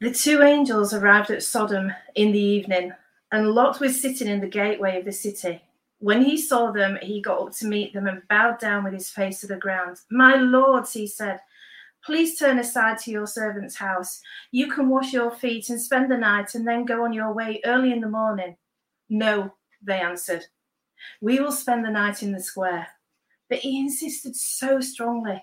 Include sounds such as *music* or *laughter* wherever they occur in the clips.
The two angels arrived at Sodom in the evening, and Lot was sitting in the gateway of the city. When he saw them, he got up to meet them and bowed down with his face to the ground. My lords, he said, please turn aside to your servant's house. You can wash your feet and spend the night and then go on your way early in the morning. No, they answered. We will spend the night in the square. But he insisted so strongly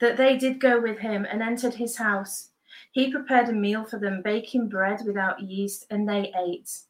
that they did go with him and entered his house. He prepared a meal for them, baking bread without yeast, and they ate.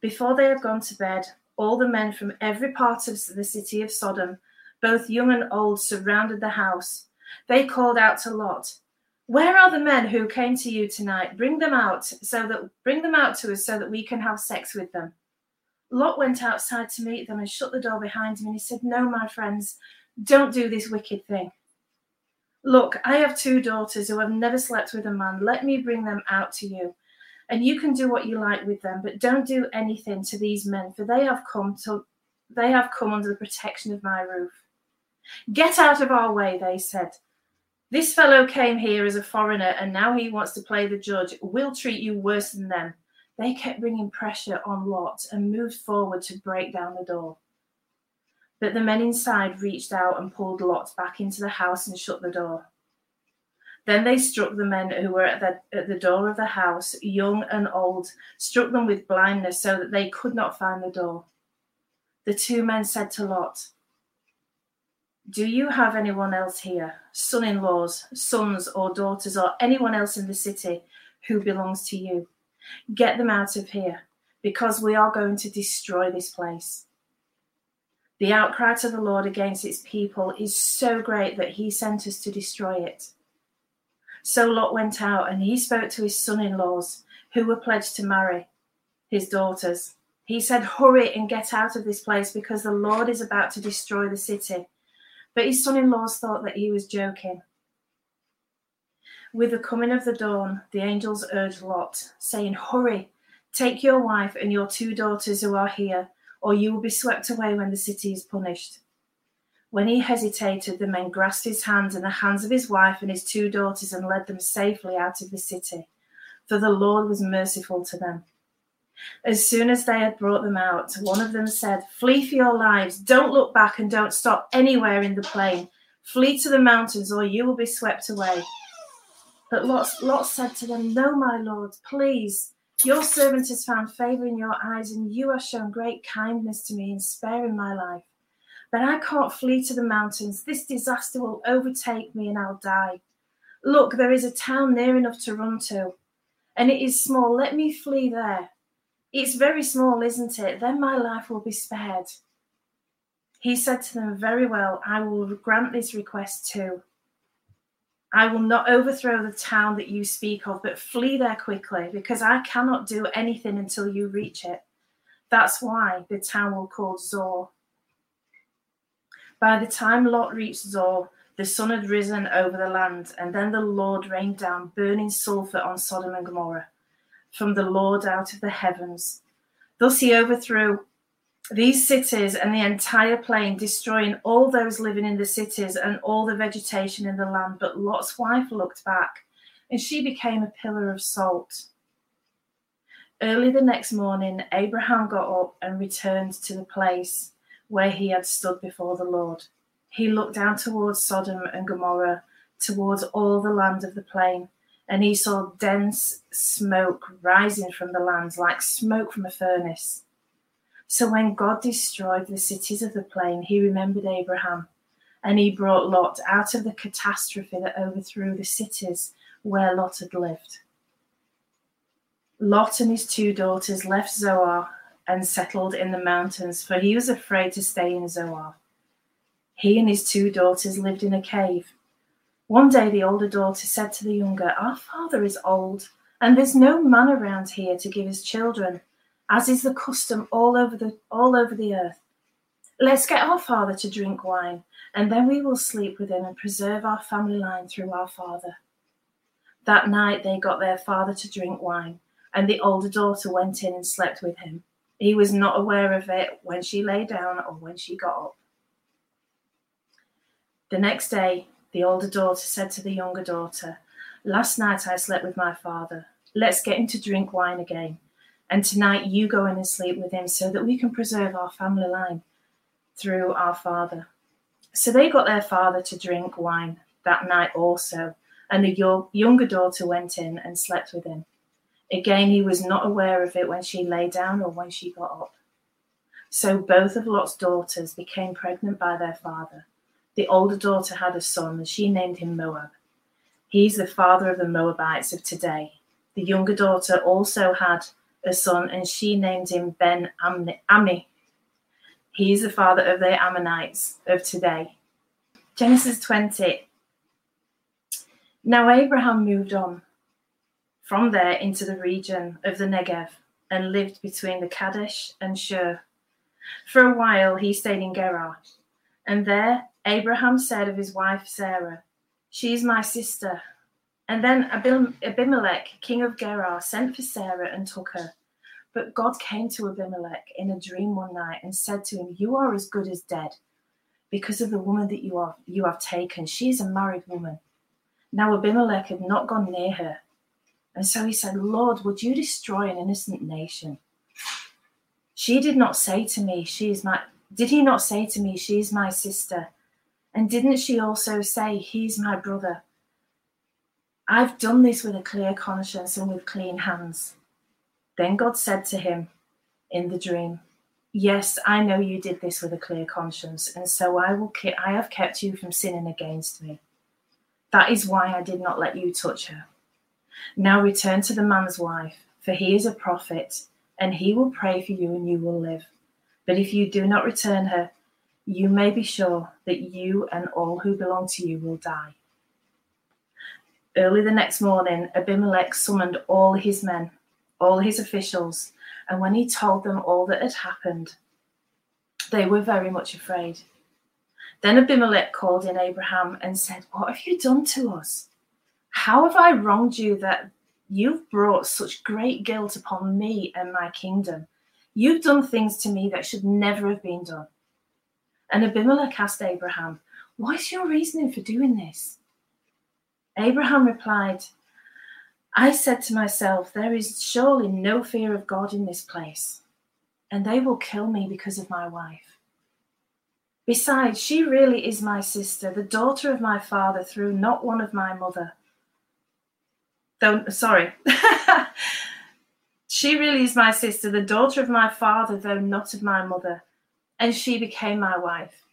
Before they had gone to bed, all the men from every part of the city of Sodom, both young and old, surrounded the house. They called out to Lot, "Where are the men who came to you tonight? Bring them out so that bring them out to us so that we can have sex with them." Lot went outside to meet them and shut the door behind him, and he said, "No, my friends, don't do this wicked thing. Look, I have two daughters who have never slept with a man. Let me bring them out to you. And you can do what you like with them, but don't do anything to these men, for they have come to they have come under the protection of my roof. Get out of our way, they said. This fellow came here as a foreigner and now he wants to play the judge. We'll treat you worse than them. They kept bringing pressure on Lot and moved forward to break down the door. But the men inside reached out and pulled Lot back into the house and shut the door. Then they struck the men who were at the, at the door of the house, young and old, struck them with blindness so that they could not find the door. The two men said to Lot, Do you have anyone else here, son in laws, sons or daughters, or anyone else in the city who belongs to you? Get them out of here, because we are going to destroy this place. The outcry to the Lord against its people is so great that he sent us to destroy it. So Lot went out and he spoke to his son in laws, who were pledged to marry his daughters. He said, Hurry and get out of this place because the Lord is about to destroy the city. But his son in laws thought that he was joking. With the coming of the dawn, the angels urged Lot, saying, Hurry, take your wife and your two daughters who are here or you will be swept away when the city is punished. When he hesitated, the men grasped his hands and the hands of his wife and his two daughters and led them safely out of the city, for the Lord was merciful to them. As soon as they had brought them out, one of them said, Flee for your lives, don't look back and don't stop anywhere in the plain. Flee to the mountains, or you will be swept away. But Lot, Lot said to them, No, my lord, please your servant has found favor in your eyes, and you have shown great kindness to me in sparing my life. But I can't flee to the mountains. This disaster will overtake me, and I'll die. Look, there is a town near enough to run to, and it is small. Let me flee there. It's very small, isn't it? Then my life will be spared. He said to them, Very well, I will grant this request too. I will not overthrow the town that you speak of, but flee there quickly, because I cannot do anything until you reach it. That's why the town will called Zoar. By the time Lot reached Zoar, the sun had risen over the land, and then the Lord rained down burning sulfur on Sodom and Gomorrah from the Lord out of the heavens. Thus he overthrew these cities and the entire plain, destroying all those living in the cities and all the vegetation in the land. But Lot's wife looked back, and she became a pillar of salt. Early the next morning, Abraham got up and returned to the place where he had stood before the Lord. He looked down towards Sodom and Gomorrah, towards all the land of the plain, and he saw dense smoke rising from the land like smoke from a furnace. So when God destroyed the cities of the plain, he remembered Abraham and he brought Lot out of the catastrophe that overthrew the cities where Lot had lived. Lot and his two daughters left Zoar and settled in the mountains, for he was afraid to stay in Zoar. He and his two daughters lived in a cave. One day the older daughter said to the younger, Our father is old, and there's no man around here to give us children, as is the custom all over the all over the earth. Let's get our father to drink wine, and then we will sleep with him and preserve our family line through our father. That night they got their father to drink wine, and the older daughter went in and slept with him. He was not aware of it when she lay down or when she got up. The next day, the older daughter said to the younger daughter, Last night I slept with my father. Let's get him to drink wine again. And tonight you go in and sleep with him so that we can preserve our family line through our father. So they got their father to drink wine that night also, and the younger daughter went in and slept with him. Again, he was not aware of it when she lay down or when she got up. So both of Lot's daughters became pregnant by their father. The older daughter had a son, and she named him Moab. He's the father of the Moabites of today. The younger daughter also had son, and she named him Ben Ammi. He's the father of the Ammonites of today. Genesis 20. Now Abraham moved on from there into the region of the Negev and lived between the Kadesh and Shur. For a while he stayed in Gerar, and there Abraham said of his wife Sarah, She is my sister. And then Abimelech, king of Gerar, sent for Sarah and took her. But God came to Abimelech in a dream one night and said to him, You are as good as dead because of the woman that you, are, you have taken. She is a married woman. Now Abimelech had not gone near her. And so he said, Lord, would you destroy an innocent nation? She did not say to me, She is my. Did he not say to me, She is my sister? And didn't she also say, He's my brother? I've done this with a clear conscience and with clean hands. Then God said to him in the dream, Yes, I know you did this with a clear conscience, and so I will I have kept you from sinning against me. That is why I did not let you touch her. Now return to the man's wife, for he is a prophet, and he will pray for you and you will live. But if you do not return her, you may be sure that you and all who belong to you will die. Early the next morning, Abimelech summoned all his men, all his officials, and when he told them all that had happened, they were very much afraid. Then Abimelech called in Abraham and said, What have you done to us? How have I wronged you that you've brought such great guilt upon me and my kingdom? You've done things to me that should never have been done. And Abimelech asked Abraham, What's your reasoning for doing this? Abraham replied, I said to myself, There is surely no fear of God in this place, and they will kill me because of my wife. Besides, she really is my sister, the daughter of my father through not one of my mother. Though, sorry. *laughs* she really is my sister, the daughter of my father, though not of my mother and she became my wife.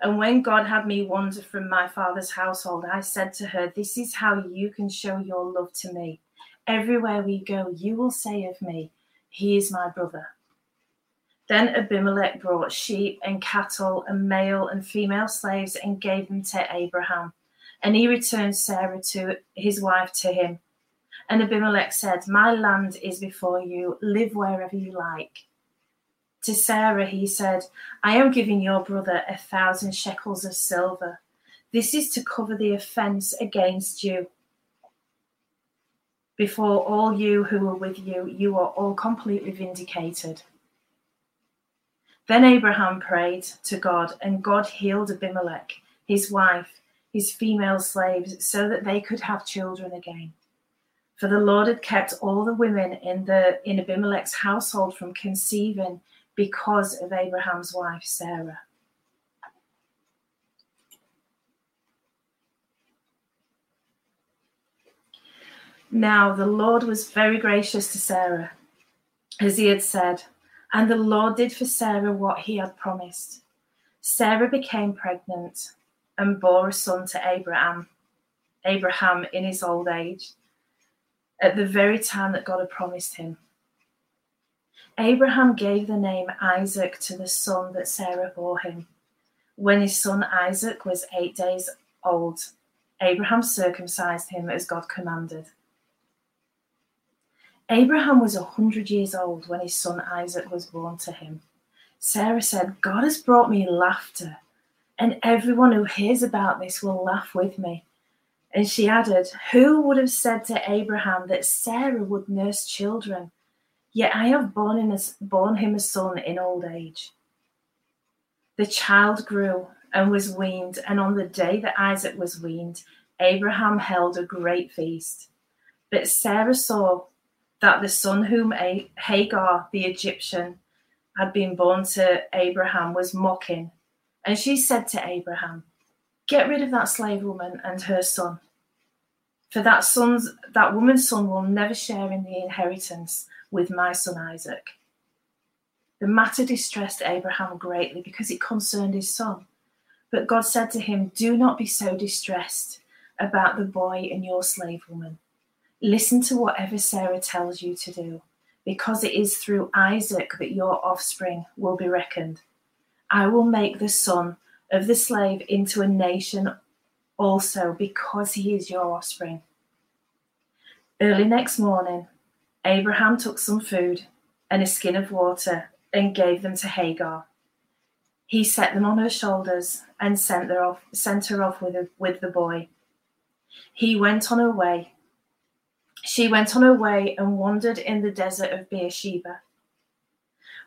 And when God had me wander from my father's household, I said to her, This is how you can show your love to me. Everywhere we go, you will say of me, He is my brother. Then Abimelech brought sheep and cattle and male and female slaves and gave them to Abraham. And he returned Sarah to his wife to him. And Abimelech said, My land is before you, live wherever you like. To Sarah, he said, I am giving your brother a thousand shekels of silver. This is to cover the offense against you. Before all you who are with you, you are all completely vindicated. Then Abraham prayed to God, and God healed Abimelech, his wife, his female slaves, so that they could have children again. For the Lord had kept all the women in the in Abimelech's household from conceiving because of Abraham's wife, Sarah. Now the Lord was very gracious to Sarah, as he had said, and the Lord did for Sarah what he had promised. Sarah became pregnant and bore a son to Abraham, Abraham in his old age, at the very time that God had promised him. Abraham gave the name Isaac to the son that Sarah bore him. When his son Isaac was eight days old, Abraham circumcised him as God commanded. Abraham was a hundred years old when his son Isaac was born to him. Sarah said, God has brought me laughter, and everyone who hears about this will laugh with me. And she added, Who would have said to Abraham that Sarah would nurse children? Yet I have born, a, born him a son in old age. The child grew and was weaned, and on the day that Isaac was weaned, Abraham held a great feast. But Sarah saw that the son whom Hagar the Egyptian had been born to Abraham was mocking. And she said to Abraham, Get rid of that slave woman and her son. For that son's that woman's son will never share in the inheritance with my son Isaac. The matter distressed Abraham greatly because it concerned his son. But God said to him, Do not be so distressed about the boy and your slave woman. Listen to whatever Sarah tells you to do, because it is through Isaac that your offspring will be reckoned. I will make the son of the slave into a nation also, because he is your offspring. Early next morning, Abraham took some food and a skin of water and gave them to Hagar. He set them on her shoulders and sent her off, sent her off with, with the boy. He went on her way she went on her way and wandered in the desert of Beersheba.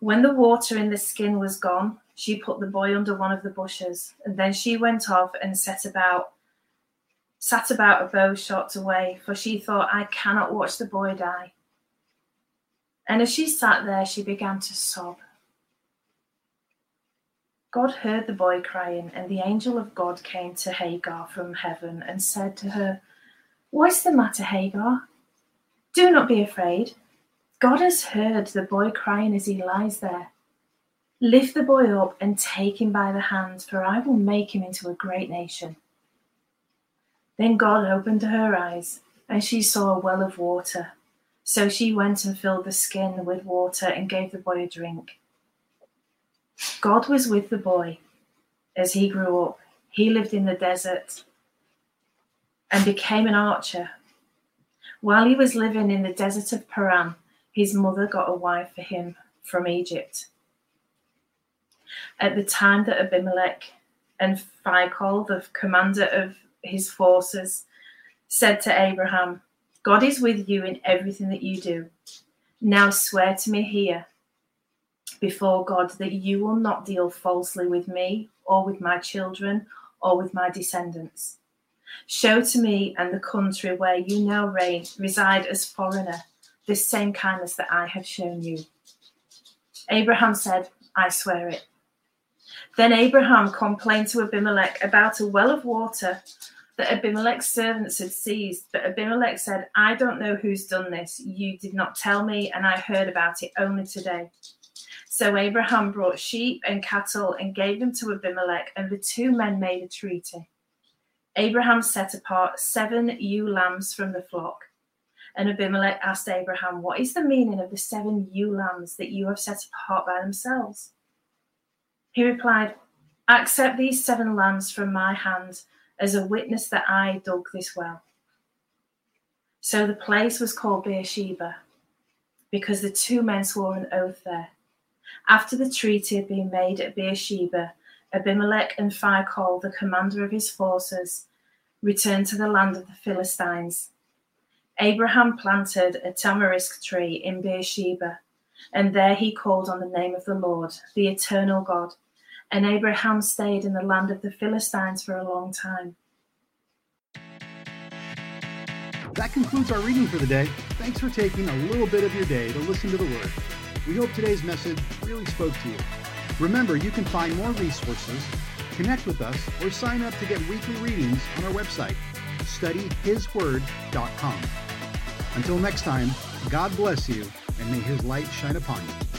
When the water in the skin was gone, she put the boy under one of the bushes, and then she went off and set about sat about a bow shot away, for she thought, I cannot watch the boy die. And as she sat there, she began to sob. God heard the boy crying, and the angel of God came to Hagar from heaven and said to her, What's the matter, Hagar? Do not be afraid. God has heard the boy crying as he lies there. Lift the boy up and take him by the hand, for I will make him into a great nation. Then God opened her eyes, and she saw a well of water. So she went and filled the skin with water and gave the boy a drink. God was with the boy as he grew up. He lived in the desert and became an archer while he was living in the desert of Paran, his mother got a wife for him from Egypt. At the time that Abimelech and Phicol, the commander of his forces, said to Abraham, God is with you in everything that you do. Now swear to me here before God that you will not deal falsely with me or with my children or with my descendants. Show to me and the country where you now reign, reside as foreigner, this same kindness that I have shown you. Abraham said, I swear it. Then Abraham complained to Abimelech about a well of water that Abimelech's servants had seized. But Abimelech said, I don't know who's done this. You did not tell me, and I heard about it only today. So Abraham brought sheep and cattle and gave them to Abimelech, and the two men made a treaty. Abraham set apart seven ewe lambs from the flock. And Abimelech asked Abraham, What is the meaning of the seven ewe lambs that you have set apart by themselves? He replied, Accept these seven lambs from my hand as a witness that I dug this well. So the place was called Beersheba, because the two men swore an oath there. After the treaty had been made at Beersheba, Abimelech and Phicol, the commander of his forces, returned to the land of the Philistines. Abraham planted a tamarisk tree in Beersheba, and there he called on the name of the Lord, the eternal God. And Abraham stayed in the land of the Philistines for a long time. That concludes our reading for the day. Thanks for taking a little bit of your day to listen to the Word. We hope today's message really spoke to you. Remember, you can find more resources, connect with us, or sign up to get weekly readings on our website, studyhisword.com. Until next time, God bless you, and may His light shine upon you.